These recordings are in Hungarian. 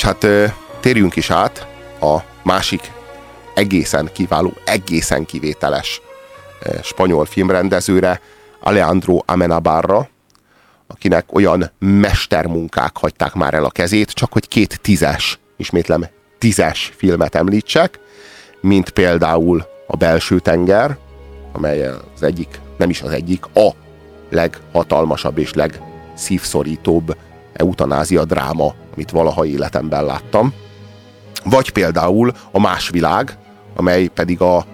És hát térjünk is át a másik egészen kiváló, egészen kivételes spanyol filmrendezőre, Alejandro Amenabarra, akinek olyan mestermunkák hagyták már el a kezét, csak hogy két tízes, ismétlem, tízes filmet említsek, mint például a Belső tenger, amely az egyik, nem is az egyik, a leghatalmasabb és legszívszorítóbb eutanázia dráma, amit valaha életemben láttam. Vagy például a Más világ, amely pedig a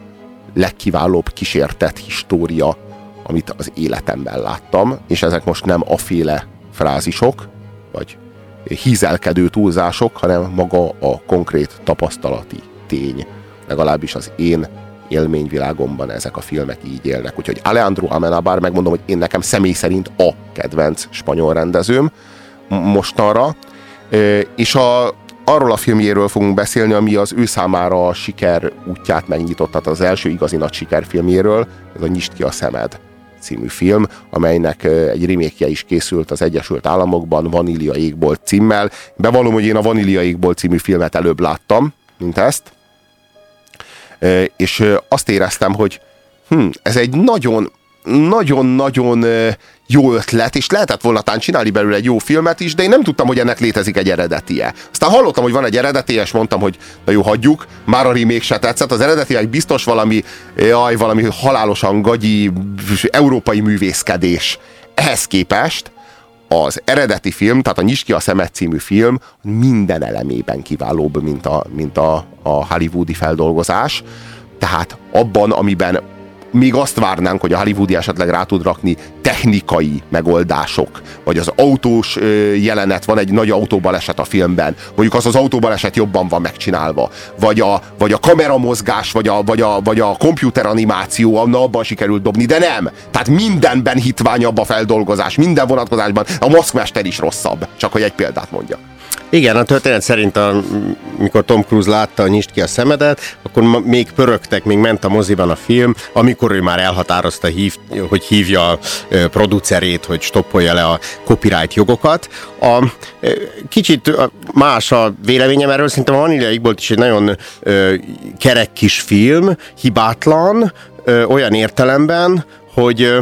legkiválóbb kísértett história, amit az életemben láttam, és ezek most nem a féle frázisok, vagy hízelkedő túlzások, hanem maga a konkrét tapasztalati tény. Legalábbis az én élményvilágomban ezek a filmek így élnek. Úgyhogy Alejandro Amenabar, megmondom, hogy én nekem személy szerint a kedvenc spanyol rendezőm mostanra, és a, arról a filmjéről fogunk beszélni, ami az ő számára a siker útját megnyitotta, tehát az első igazi nagy sikerfilmjéről, ez a Nyisd ki a szemed című film, amelynek egy remékje is készült az Egyesült Államokban, Vanília égbolt címmel. Bevallom, hogy én a Vanília égbolt című filmet előbb láttam, mint ezt, és azt éreztem, hogy hm, ez egy nagyon, nagyon-nagyon jó ötlet, és lehetett volna tán csinálni belőle egy jó filmet is, de én nem tudtam, hogy ennek létezik egy eredetie. Aztán hallottam, hogy van egy eredetie, és mondtam, hogy na jó, hagyjuk, már a remake se tetszett, az eredeti biztos valami, jaj, valami halálosan gagyi európai művészkedés. Ehhez képest az eredeti film, tehát a Nyis ki a szemet című film minden elemében kiválóbb, mint a, mint a, a hollywoodi feldolgozás. Tehát abban, amiben még azt várnánk, hogy a Hollywoodi esetleg rá tud rakni technikai megoldások, vagy az autós jelenet, van egy nagy autóbaleset a filmben, mondjuk az az autóbaleset jobban van megcsinálva, vagy a, vagy a kameramozgás, vagy a, vagy a, vagy a animáció, na abban sikerült dobni, de nem. Tehát mindenben hitványabb a feldolgozás, minden vonatkozásban. A maszkmester is rosszabb, csak hogy egy példát mondja. Igen, a történet szerint, a, mikor Tom Cruise látta a Nyist ki a szemedet, akkor még pörögtek, még ment a moziban a film, amikor ő már elhatározta, hív, hogy hívja a producerét, hogy stoppolja le a copyright jogokat. A, kicsit más a véleményem erről, szerintem a Vanilla volt is egy nagyon kerek kis film, hibátlan, olyan értelemben, hogy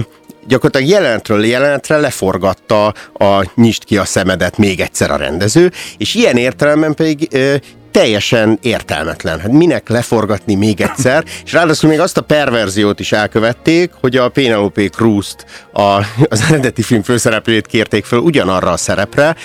gyakorlatilag jelenetről jelenetre leforgatta a nyist ki a szemedet még egyszer a rendező, és ilyen értelemben pedig teljesen értelmetlen. Hát minek leforgatni még egyszer, és ráadásul még azt a perverziót is elkövették, hogy a Penelope Cruz-t, a, az eredeti film főszereplőjét kérték föl ugyanarra a szerepre,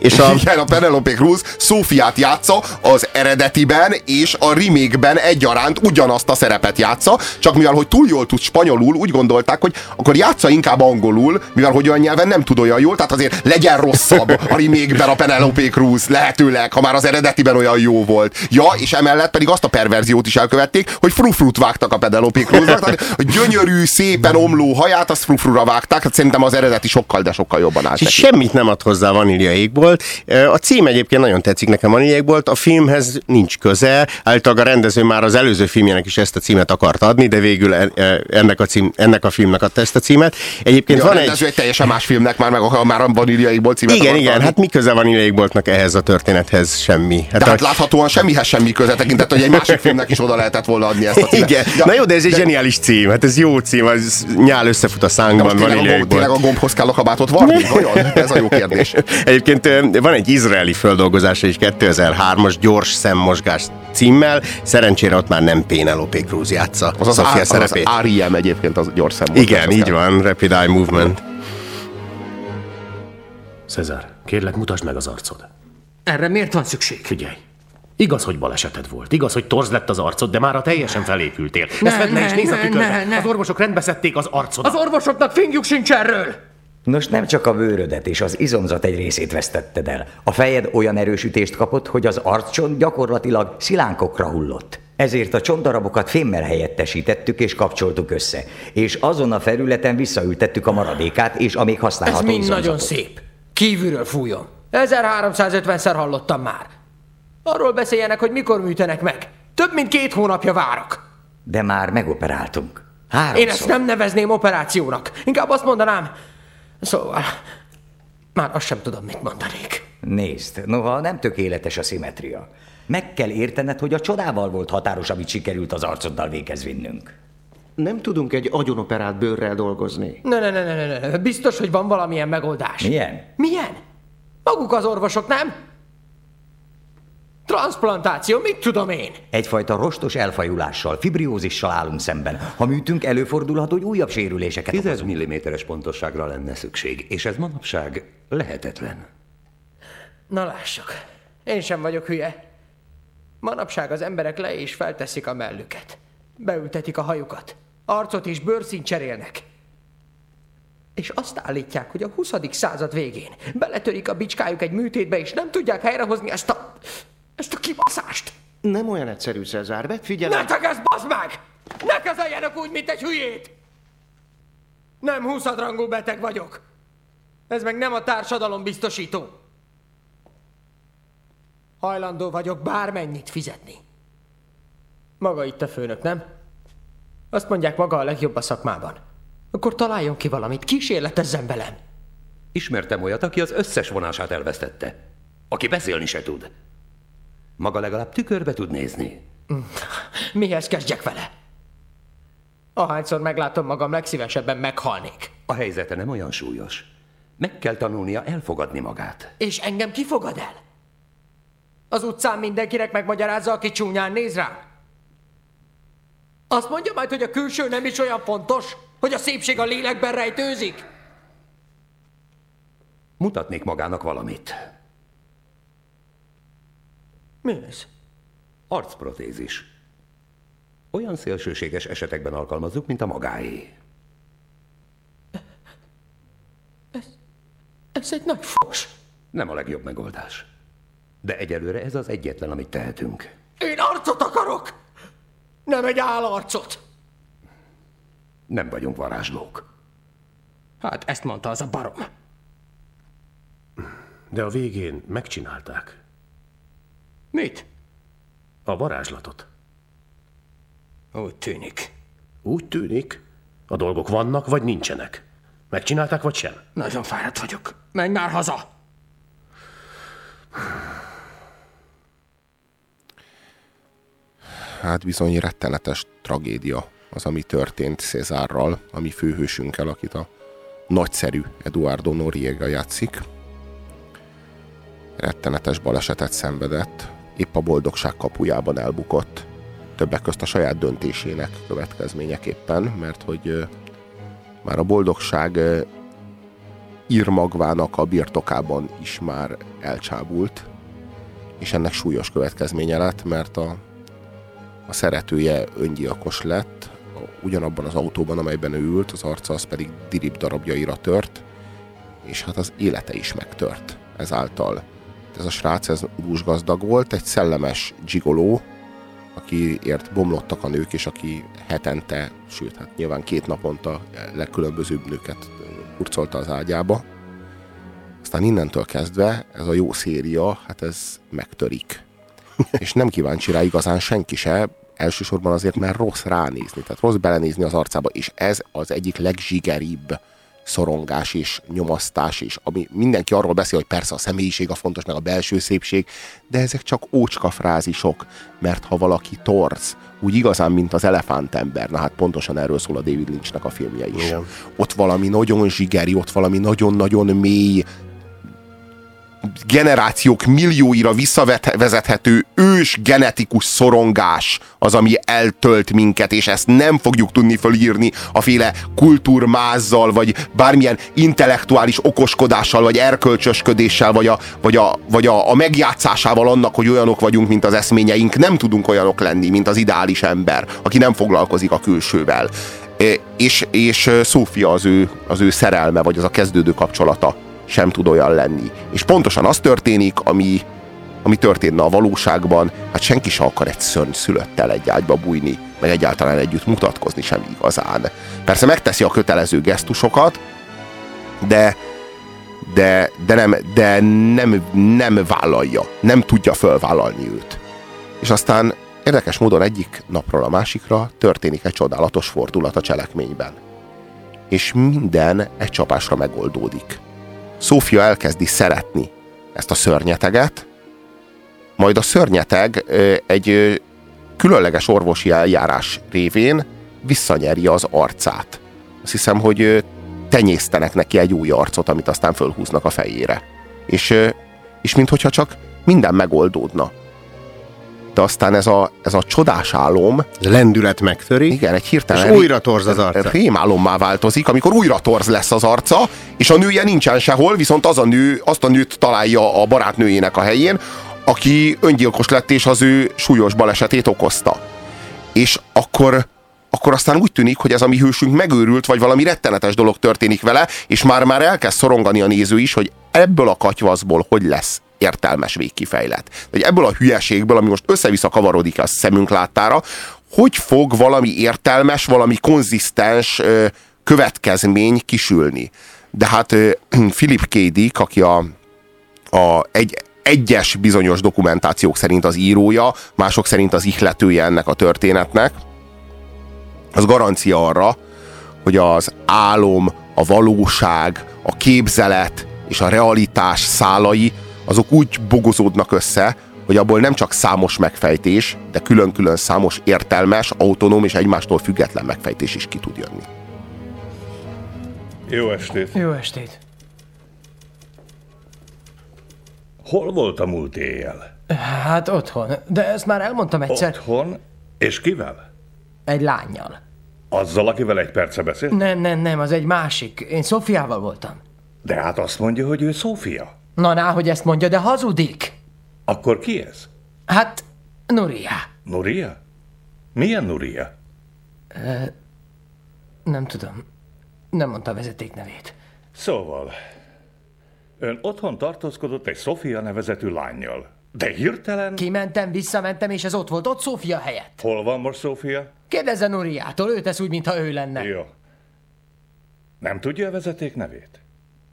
és a... Igen, a Penelope Cruz Szófiát játsza az eredetiben és a remake egyaránt ugyanazt a szerepet játsza, csak mivel hogy túl jól tud spanyolul, úgy gondolták, hogy akkor játsza inkább angolul, mivel hogy olyan nyelven nem tud olyan jól, tehát azért legyen rosszabb a remake a Penelope Cruz, lehetőleg, ha már az eredetiben olyan jó volt. Ja, és emellett pedig azt a perverziót is elkövették, hogy frufrut vágtak a Penelope Cruznak, tehát a gyönyörű, szépen omló haját, azt frufrura vágták, hát szerintem az eredeti sokkal, de sokkal jobban állt. Semmit nem ad hozzá vanília égból, volt. A cím egyébként nagyon tetszik nekem, a volt. A filmhez nincs köze. Általában a rendező már az előző filmjének is ezt a címet akart adni, de végül e, e, ennek a, cím, ennek a filmnek adta ezt a címet. Egyébként ja, van egy... egy teljesen más filmnek már, meg már a Vaníliaikból címet Igen, igen, adni. hát mi köze Vaníliaikboltnak ehhez a történethez? Semmi. Hát de hát a... láthatóan semmihez semmi köze tekintett, hogy egy másik filmnek is oda lehetett volna adni ezt a címet. Igen. Ja, Na jó, de ez egy de... zseniális cím. Hát ez jó cím, az nyál összefut a szánkban. De tényleg, a, tényleg a gombhoz kell a kabátot varni? Vajon? Ez a jó kérdés. Egyébként van egy izraeli földolgozása is 2003-as gyors szemmosgás címmel. Szerencsére ott már nem Penelope Cruz játsza az az, Sofia az, az R.E.M. egyébként az gyors szemmosgás. Igen, így van, Rapid Eye Movement. Cezár, kérlek mutasd meg az arcod. Erre miért van szükség? Figyelj, Igaz, hogy baleseted volt. Igaz, hogy torz lett az arcod, de már a teljesen felépültél. Ne, Ezt vedd le és nézd a tükörbe. Az orvosok rendbeszedték az arcod. Az orvosoknak fingjuk sincs erről! Nos, nem csak a bőrödet és az izomzat egy részét vesztetted el. A fejed olyan erősítést kapott, hogy az arccsont gyakorlatilag szilánkokra hullott. Ezért a csontdarabokat fémmel helyettesítettük és kapcsoltuk össze. És azon a felületen visszaültettük a maradékát és a még használható Ez mind izomzatot. nagyon szép. Kívülről fújjon. 1350-szer hallottam már. Arról beszéljenek, hogy mikor műtenek meg. Több mint két hónapja várok. De már megoperáltunk. Háromszor. Én ezt nem nevezném operációnak. Inkább azt mondanám, Szóval, már azt sem tudom, mit mondanék. Nézd, noha nem tökéletes a szimetria. Meg kell értened, hogy a csodával volt határos, amit sikerült az arcoddal végez vinnünk. Nem tudunk egy agyonoperált bőrrel dolgozni. Ne, ne, ne, ne, ne, ne, biztos, hogy van valamilyen megoldás. Milyen? Milyen? Maguk az orvosok, nem? Transplantáció, mit tudom én? Egyfajta rostos elfajulással, fibriózissal állunk szemben. Ha műtünk, előfordulhat, hogy újabb sérüléseket 10 okozunk. milliméteres pontosságra lenne szükség, és ez manapság lehetetlen. Na lássuk, én sem vagyok hülye. Manapság az emberek le és felteszik a mellüket. Beültetik a hajukat. Arcot és bőrszínt cserélnek. És azt állítják, hogy a 20. század végén beletörik a bicskájuk egy műtétbe, és nem tudják helyrehozni ezt a... ezt a kibaszást. Nem olyan egyszerű, Cezár, vedd Ne tegezd, bazd meg! Ne kezeljenek úgy, mint egy hülyét! Nem húszadrangú beteg vagyok. Ez meg nem a társadalom biztosító. Hajlandó vagyok bármennyit fizetni. Maga itt a főnök, nem? Azt mondják, maga a legjobb a szakmában. Akkor találjon ki valamit, kísérletezzen velem. Ismertem olyat, aki az összes vonását elvesztette. Aki beszélni se tud. Maga legalább tükörbe tud nézni. Mihez kezdjek vele? Ahányszor meglátom magam, legszívesebben meghalnék. A helyzete nem olyan súlyos. Meg kell tanulnia elfogadni magát. És engem kifogad el? Az utcán mindenkinek megmagyarázza, aki csúnyán néz rám? Azt mondja majd, hogy a külső nem is olyan fontos, hogy a szépség a lélekben rejtőzik? Mutatnék magának valamit. Mi ez? Arcprotézis. Olyan szélsőséges esetekben alkalmazzuk, mint a magáé. Ez egy nagy fos. Nem a legjobb megoldás. De egyelőre ez az egyetlen, amit tehetünk. Én arcot akarok! Nem egy állarcot! Nem vagyunk varázslók. Hát ezt mondta az a barom. De a végén megcsinálták. Mit? A varázslatot. Úgy tűnik. Úgy tűnik, a dolgok vannak, vagy nincsenek. Megcsinálták, vagy sem? Nagyon fáradt vagyok. Menj már haza! Hát bizony rettenetes tragédia az, ami történt Cézárral, ami főhősünkkel, akit a nagyszerű Eduardo Noriega játszik. Rettenetes balesetet szenvedett, épp a boldogság kapujában elbukott, többek közt a saját döntésének következményeképpen, mert hogy már a boldogság írmagvának a birtokában is már elcsábult, és ennek súlyos következménye lett, mert a, a szeretője öngyilkos lett, ugyanabban az autóban, amelyben ő ült, az arca az pedig dirib darabjaira tört, és hát az élete is megtört ezáltal. Ez a srác, ez búsgazdag volt, egy szellemes gigoló, akiért bomlottak a nők, és aki hetente, sőt, hát nyilván két naponta legkülönbözőbb nőket hurcolta az ágyába. Aztán innentől kezdve ez a jó széria, hát ez megtörik. és nem kíváncsi rá igazán senki se, elsősorban azért, mert rossz ránézni, tehát rossz belenézni az arcába, és ez az egyik legzsigeribb szorongás és nyomasztás, és ami mindenki arról beszél, hogy persze a személyiség a fontos, meg a belső szépség, de ezek csak ócska frázisok, mert ha valaki torz, úgy igazán, mint az elefántember, na hát pontosan erről szól a David Lynchnek a filmje is. Igen. Ott valami nagyon zsigeri, ott valami nagyon-nagyon mély, generációk millióira visszavezethető ős genetikus szorongás az, ami eltölt minket, és ezt nem fogjuk tudni fölírni a féle kultúrmázzal, vagy bármilyen intellektuális okoskodással, vagy erkölcsösködéssel, vagy, a, vagy, a, vagy a, a megjátszásával annak, hogy olyanok vagyunk, mint az eszményeink. Nem tudunk olyanok lenni, mint az ideális ember, aki nem foglalkozik a külsővel. E, És, és Szófia az ő, az ő szerelme, vagy az a kezdődő kapcsolata sem tud olyan lenni. És pontosan az történik, ami, ami történne a valóságban, hát senki se akar egy szörny szülöttel egy ágyba bújni, meg egyáltalán együtt mutatkozni sem igazán. Persze megteszi a kötelező gesztusokat, de, de, de, nem, de nem, nem vállalja, nem tudja fölvállalni őt. És aztán érdekes módon egyik napról a másikra történik egy csodálatos fordulat a cselekményben. És minden egy csapásra megoldódik. Szófia elkezdi szeretni ezt a szörnyeteget, majd a szörnyeteg egy különleges orvosi eljárás révén visszanyeri az arcát. Azt hiszem, hogy tenyésztenek neki egy új arcot, amit aztán fölhúznak a fejére. És, és minthogyha csak minden megoldódna. De aztán ez a, ez a csodás álom, Lendület megtöri, igen, egy és hirtelen újra torz az arca. rémálommá változik, amikor újra torz lesz az arca, és a nője nincsen sehol, viszont az a nő, azt a nőt találja a barátnőjének a helyén, aki öngyilkos lett, és az ő súlyos balesetét okozta. És akkor, akkor aztán úgy tűnik, hogy ez a mi hősünk megőrült, vagy valami rettenetes dolog történik vele, és már-már elkezd szorongani a néző is, hogy ebből a katyvaszból hogy lesz értelmes végkifejlet. Hogy ebből a hülyeségből, ami most össze-vissza kavarodik a szemünk láttára, hogy fog valami értelmes, valami konzisztens következmény kisülni. De hát Philip K. Dick, aki a, a egy, egyes bizonyos dokumentációk szerint az írója, mások szerint az ihletője ennek a történetnek, az garancia arra, hogy az álom, a valóság, a képzelet és a realitás szálai azok úgy bogozódnak össze, hogy abból nem csak számos megfejtés, de külön-külön számos értelmes, autonóm és egymástól független megfejtés is ki tud jönni. Jó estét! Jó estét. Hol volt a múlt éjjel? Hát otthon, de ezt már elmondtam egyszer. Otthon? És kivel? Egy lányjal. Azzal, akivel egy perce beszélt? Nem, nem, nem, az egy másik. Én Szofiával voltam. De hát azt mondja, hogy ő Szófia. Na, ná, hogy ezt mondja, de hazudik. Akkor ki ez? Hát, Nuria. Nuria? Milyen Nuria? Nem tudom. Nem mondta a vezeték nevét. Szóval, ön otthon tartózkodott egy Sofia nevezetű lányjal. De hirtelen... Kimentem, visszamentem, és ez ott volt, ott Szófia helyett. Hol van most Sofia? Kérdezze Nuriától, ő tesz úgy, mintha ő lenne. Jó. Nem tudja a vezeték nevét?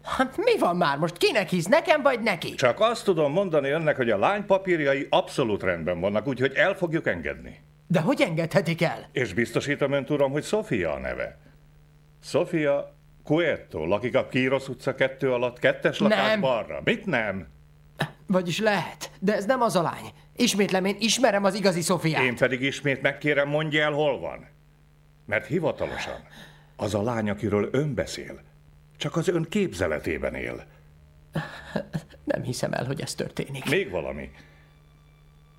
Hát mi van már most? Kinek hisz, nekem vagy neki? Csak azt tudom mondani önnek, hogy a lány papírjai abszolút rendben vannak, úgyhogy el fogjuk engedni. De hogy engedhetik el? És biztosítom önt, uram, hogy Sofia a neve. Sofia Cueto, lakik a Kíros utca kettő alatt, kettes lakás Nem. balra. Mit nem? Vagyis lehet, de ez nem az a lány. Ismétlem, én ismerem az igazi Szofiát. Én pedig ismét megkérem, mondja el, hol van. Mert hivatalosan az a lány, akiről ön beszél, csak az ön képzeletében él. Nem hiszem el, hogy ez történik. Még valami.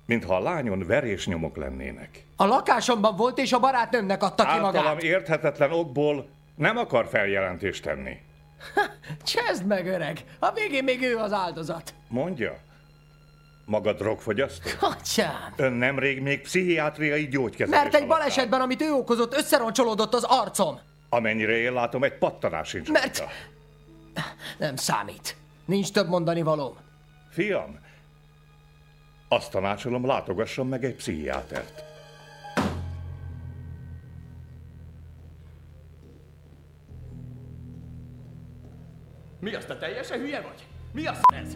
Mintha a lányon verésnyomok lennének. A lakásomban volt, és a barátnőmnek adta ki Általam magát. érthetetlen okból nem akar feljelentést tenni. Csezd meg, öreg! A végén még ő az áldozat. Mondja, maga drogfogyasztó? Atyám! Ön nemrég még pszichiátriai gyógykezelés Mert egy alatt balesetben, amit ő okozott, összeroncsolódott az arcom. Amennyire én látom, egy pattanás sincs Mert- rajta. Nem számít. Nincs több mondani valóm. Fiam, azt tanácsolom, látogasson meg egy pszichiátert. Mi azt, te teljesen hülye vagy? Mi az ez?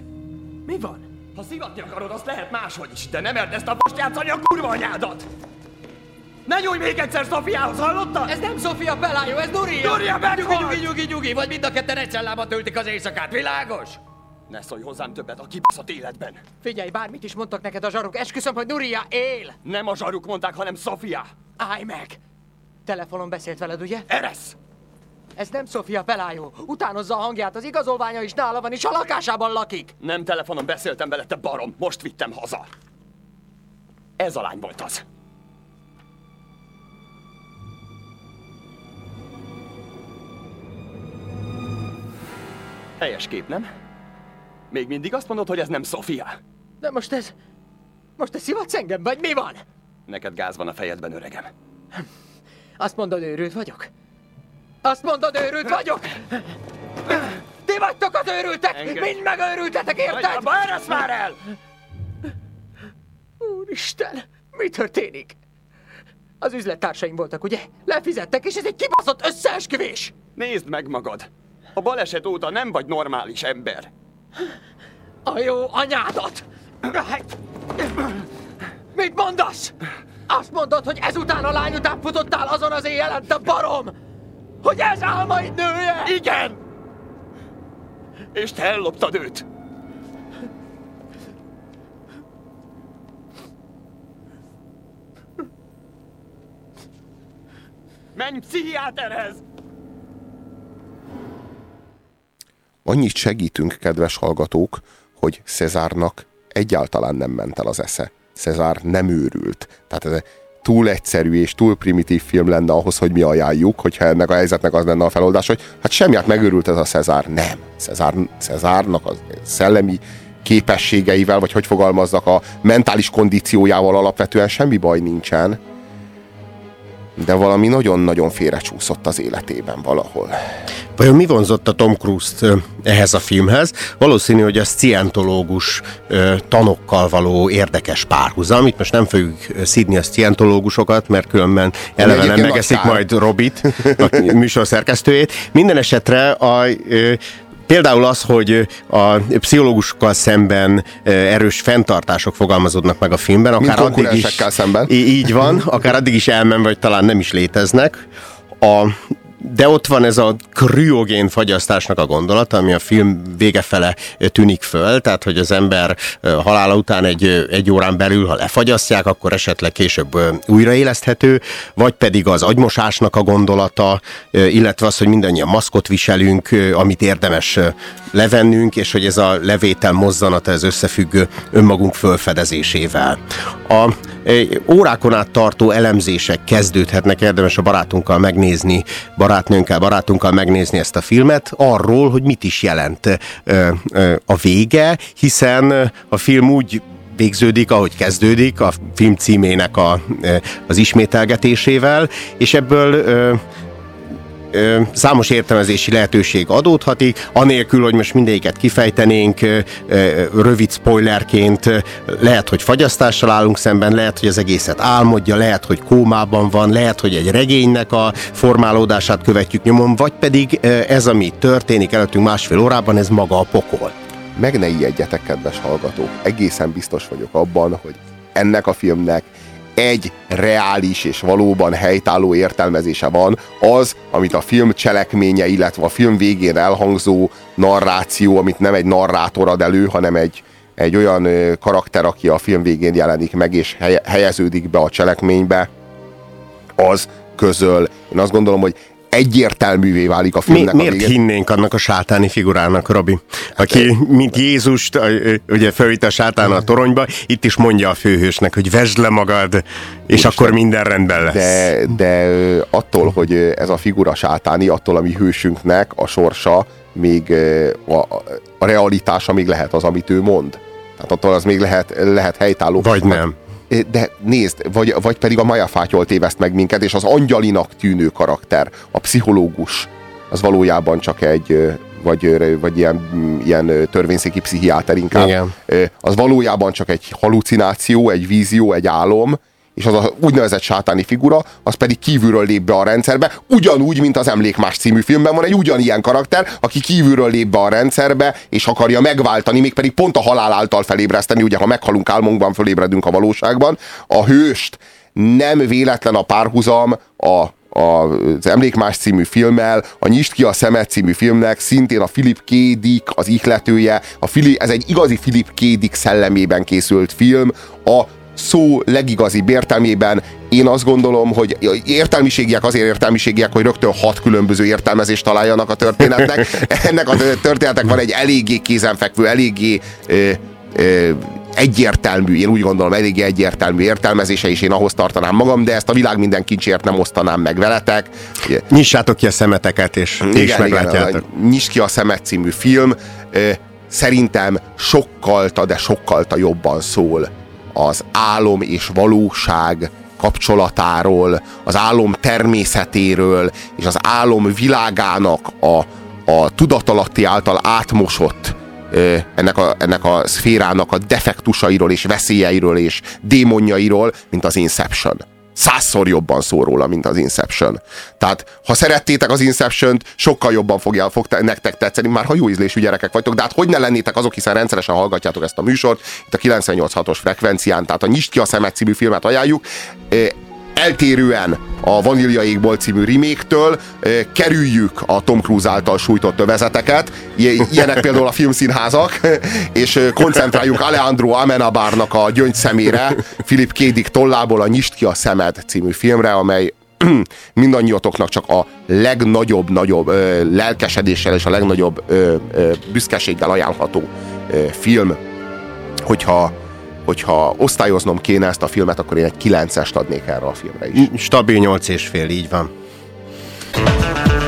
Mi van? Ha szivatni akarod, azt lehet máshogy is, de nem erd ezt a most játszani a kurva anyádat! Ne nyújj még egyszer Szofiához, hallottad? Ez nem Sofia Pelájó, ez Nuria! Nuria meghalt! Nyugi, nyugi, nyugi, nyugi, vagy mind a ketten egy cellába töltik az éjszakát, világos? Ne szólj hozzám többet a kibaszott életben! Figyelj, bármit is mondtak neked a zsaruk, esküszöm, hogy Nuria él! Nem a zsaruk mondták, hanem Sofia! Állj meg! Telefonon beszélt veled, ugye? Eresz! Ez nem Sofia Pelájó. Utánozza a hangját, az igazolványa is nála van, és a lakásában lakik. Nem telefonon beszéltem vele, te barom, most vittem haza. Ez a lány volt az. Helyes kép, nem? Még mindig azt mondod, hogy ez nem Sofia? De most ez... Most te szivatsz engem, vagy mi van? Neked gáz van a fejedben, öregem. Azt mondod, őrült vagyok? Azt mondod, őrült vagyok? Ti vagytok az őrültek! Engedj. Mind megőrültetek, érted? Abba, eresz már el! Úristen, mi történik? Az üzlettársaim voltak, ugye? Lefizettek, és ez egy kibaszott összeesküvés! Nézd meg magad! A baleset óta nem vagy normális ember. A jó anyádat! Mit mondasz? Azt mondod, hogy ezután a lány után futottál azon az éjjelen, hát a barom! Hogy ez álmaid nője? Igen! És te elloptad őt! Menj pszichiáterhez! Annyit segítünk, kedves hallgatók, hogy Cezárnak egyáltalán nem ment el az esze. Cezár nem őrült. Tehát ez túl egyszerű és túl primitív film lenne ahhoz, hogy mi ajánljuk, hogyha ennek a helyzetnek az lenne a feloldás, hogy hát semmiát megőrült ez a Cezár. Nem. Cezár, Cezárnak a szellemi képességeivel, vagy hogy fogalmazzak, a mentális kondíciójával alapvetően semmi baj nincsen, de valami nagyon-nagyon félrecsúszott az életében valahol. Vajon mi vonzott a Tom Cruise-t ehhez a filmhez? Valószínű, hogy a scientológus tanokkal való érdekes párhuzam. Itt most nem fogjuk szidni a scientológusokat, mert különben eleve nem megeszik majd Robit, a műsor szerkesztőjét. Minden esetre a, Például az, hogy a pszichológusokkal szemben erős fenntartások fogalmazódnak meg a filmben, akár addig is, szemben. Így van, akár addig is elmen, vagy talán nem is léteznek. A de ott van ez a kriogén fagyasztásnak a gondolata, ami a film vége fele tűnik föl, tehát hogy az ember halála után egy, egy órán belül, ha lefagyasztják, akkor esetleg később újraéleszthető, vagy pedig az agymosásnak a gondolata, illetve az, hogy mindannyian maszkot viselünk, amit érdemes levennünk, és hogy ez a levétel mozzanata, ez összefügg önmagunk fölfedezésével. A órákon át tartó elemzések kezdődhetnek, érdemes a barátunkkal megnézni, barátnőnkkel, barátunkkal megnézni ezt a filmet, arról, hogy mit is jelent a vége, hiszen a film úgy végződik, ahogy kezdődik, a film címének a, az ismételgetésével, és ebből ö, számos értelmezési lehetőség adódhatik, anélkül, hogy most mindegyiket kifejtenénk, ö, rövid spoilerként lehet, hogy fagyasztással állunk szemben, lehet, hogy az egészet álmodja, lehet, hogy kómában van, lehet, hogy egy regénynek a formálódását követjük nyomon, vagy pedig ez, ami történik előttünk másfél órában, ez maga a pokol. Meg ne ijedjetek, kedves hallgatók, egészen biztos vagyok abban, hogy ennek a filmnek egy reális és valóban helytálló értelmezése van, az, amit a film cselekménye, illetve a film végén elhangzó narráció, amit nem egy narrátor ad elő, hanem egy, egy olyan karakter, aki a film végén jelenik meg és helyeződik be a cselekménybe, az közöl. Én azt gondolom, hogy egyértelművé válik a filmnek Mi, miért a végén. hinnénk annak a sátáni figurának, Robi? Aki, mint Jézust, ugye felvitte a sátán a toronyba, itt is mondja a főhősnek, hogy vesd le magad, és akkor minden rendben lesz. De, de attól, hogy ez a figura sátáni, attól, ami hősünknek a sorsa, még a, a realitása még lehet az, amit ő mond. Tehát attól az még lehet, lehet helytálló. Vagy nem de nézd, vagy, vagy pedig a Maja fátyol téveszt meg minket, és az angyalinak tűnő karakter, a pszichológus, az valójában csak egy, vagy, vagy ilyen, ilyen törvényszéki pszichiáter inkább, Igen. az valójában csak egy halucináció, egy vízió, egy álom, és az a úgynevezett sátáni figura, az pedig kívülről lép be a rendszerbe, ugyanúgy, mint az Emlékmás című filmben van egy ugyanilyen karakter, aki kívülről lép be a rendszerbe, és akarja megváltani, mégpedig pont a halál által felébreszteni, ugye ha meghalunk álmunkban, fölébredünk a valóságban, a hőst nem véletlen a párhuzam a az Emlékmás című filmmel, a Nyist ki a szemet című filmnek szintén a Philip K. Dick az ihletője, a Philip, ez egy igazi Philip K. Dick szellemében készült film, a szó legigazibb értelmében én azt gondolom, hogy értelmiségiek azért értelmiségiek, hogy rögtön hat különböző értelmezést találjanak a történetnek. Ennek a történetnek van egy eléggé kézenfekvő, eléggé ö, ö, egyértelmű, én úgy gondolom, eléggé egyértelmű értelmezése, és én ahhoz tartanám magam, de ezt a világ minden kincsért nem osztanám meg veletek. Nyissátok ki a szemeteket, és igen, is meglátjátok. Nyis ki a szemet című film. Szerintem sokkalta, de sokkalta jobban szól az álom és valóság kapcsolatáról, az álom természetéről, és az álom világának a, a tudatalatti által átmosott ennek a, ennek a szférának a defektusairól és veszélyeiről és démonjairól, mint az Inception százszor jobban szól róla, mint az Inception. Tehát, ha szerettétek az Inception-t, sokkal jobban fogja, fog nektek tetszeni, már ha jó ízlésű gyerekek vagytok, de hát hogy ne lennétek azok, hiszen rendszeresen hallgatjátok ezt a műsort, itt a 98.6-os frekvencián, tehát a Nyisd ki a szemet című filmet ajánljuk eltérően a Vanilla Égbolt című remake kerüljük a Tom Cruise által sújtott övezeteket, ilyenek például a filmszínházak, és koncentráljunk Alejandro Amenabarnak a gyöngy szemére, Philip Kédik tollából a Nyist ki a szemed című filmre, amely mindannyiatoknak csak a legnagyobb, nagyobb ö, lelkesedéssel és a legnagyobb ö, ö, büszkeséggel ajánlható ö, film. Hogyha, hogyha osztályoznom kéne ezt a filmet, akkor én egy 9-est adnék erre a filmre is. Stabil 8 és fél, így van.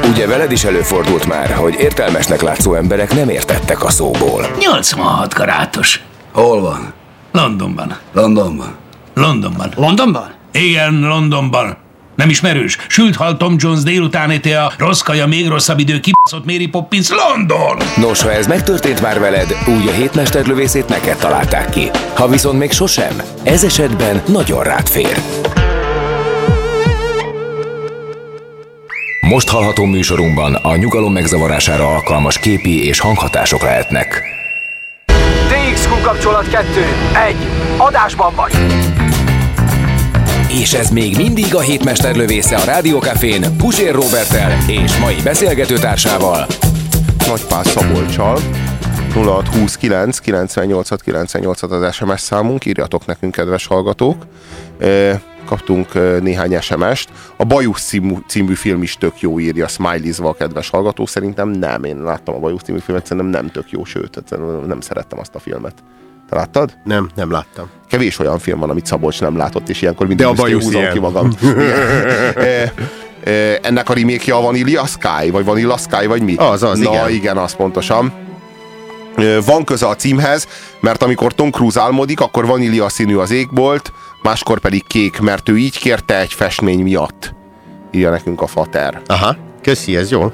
Ugye veled is előfordult már, hogy értelmesnek látszó emberek nem értettek a szóból. 86 karátos. Hol van? Londonban. Londonban. Londonban. Londonban? Igen, Londonban. Nem ismerős? Sült hal Tom Jones délután éte a rossz kaja, még rosszabb idő, kibaszott Mary Poppins, London! Nos, ha ez megtörtént már veled, úgy a hétmesterlövészét neked találták ki. Ha viszont még sosem, ez esetben nagyon rád fér. Most hallható műsorunkban a nyugalom megzavarására alkalmas képi és hanghatások lehetnek. DXQ kapcsolat 2. 1. Adásban vagy. És ez még mindig a hétmester lövésze a Rádiókafén Pusér Robertel és mai beszélgetőtársával. Nagypál Szabolcsal 0629 98 98 az SMS számunk, írjatok nekünk, kedves hallgatók. E, Kaptunk e, néhány SMS-t. A Bajusz című, című film is tök jó, írja Smiley-zva a kedves hallgató. Szerintem nem, én láttam a Bajusz című filmet, szerintem nem tök jó, sőt, nem szerettem azt a filmet. Te láttad? Nem, nem láttam. Kevés olyan film van, amit Szabolcs nem látott, és ilyenkor De mindig a büszkén Bajusz húzom ilyen. ki magam. E, e, ennek a remake a Vanilla Sky, vagy Vanilla Sky, vagy mi? Az, az, Na, igen. igen, az pontosan. Ö, Van köze a címhez, mert amikor Tom Cruise álmodik, akkor vanília színű az égbolt, máskor pedig kék, mert ő így kérte egy festmény miatt. Írja nekünk a fater. Aha, köszi, ez jó.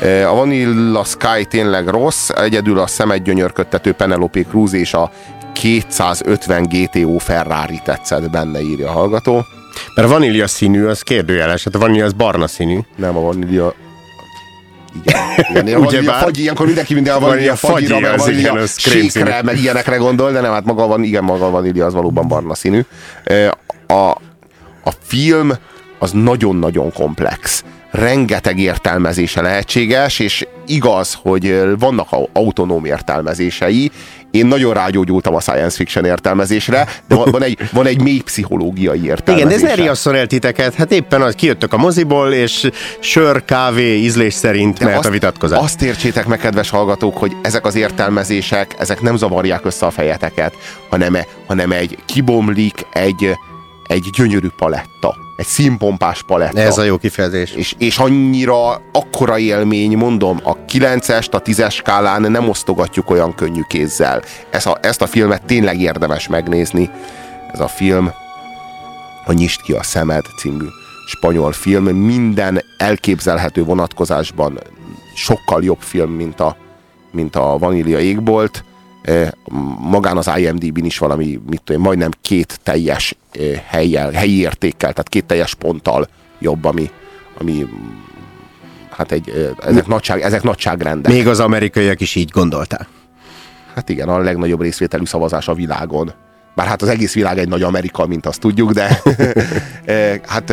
Ö, A Vanilla Sky tényleg rossz, egyedül a szemet gyönyörködtető Penelope Cruz és a 250 GTO Ferrari tetszett benne, írja a hallgató. Mert a vanília színű, az kérdőjeles, hát a vanília az barna színű. Nem a vanília... Igen, vanília Ugyebár? fagy, ilyenkor mindenki minden a Vanília fagyira, fagyi, meg vanília igen, sékre, meg ilyenekre gondol, de nem, hát maga van, igen, maga a vanília az valóban barna színű. Ö, A, a film az nagyon-nagyon komplex. Rengeteg értelmezése lehetséges, és igaz, hogy vannak au- autonóm értelmezései. Én nagyon rágyógyultam a science fiction értelmezésre, de van, egy, van egy mély pszichológiai Igen, értelmezése. de ez ne riasszon el titeket. Hát éppen az, kijöttök a moziból, és sör, kávé, ízlés szerint mehet a vitatkozás. Azt értsétek meg, kedves hallgatók, hogy ezek az értelmezések, ezek nem zavarják össze a fejeteket, hanem, hanem egy kibomlik egy, egy gyönyörű paletta. Egy színpompás paletta. Ez a jó kifejezés. És, és annyira akkora élmény, mondom, a 9-est, a 10-es skálán nem osztogatjuk olyan könnyű kézzel. Ez a, ezt a filmet tényleg érdemes megnézni. Ez a film a Nyisd ki a szemed című spanyol film. Minden elképzelhető vonatkozásban sokkal jobb film, mint a, mint a Vanília égbolt. Eh, Magán az IMDb-n is valami, mit tudom, majdnem két teljes eh, helyjel, helyi értékkel, tehát két teljes ponttal jobb, ami, ami hát egy, eh, ezek, nagyság, ezek nagyságrendek. Még az amerikaiak is így gondolták. Hát igen, a legnagyobb részvételű szavazás a világon. Bár hát az egész világ egy nagy Amerika, mint azt tudjuk, de hát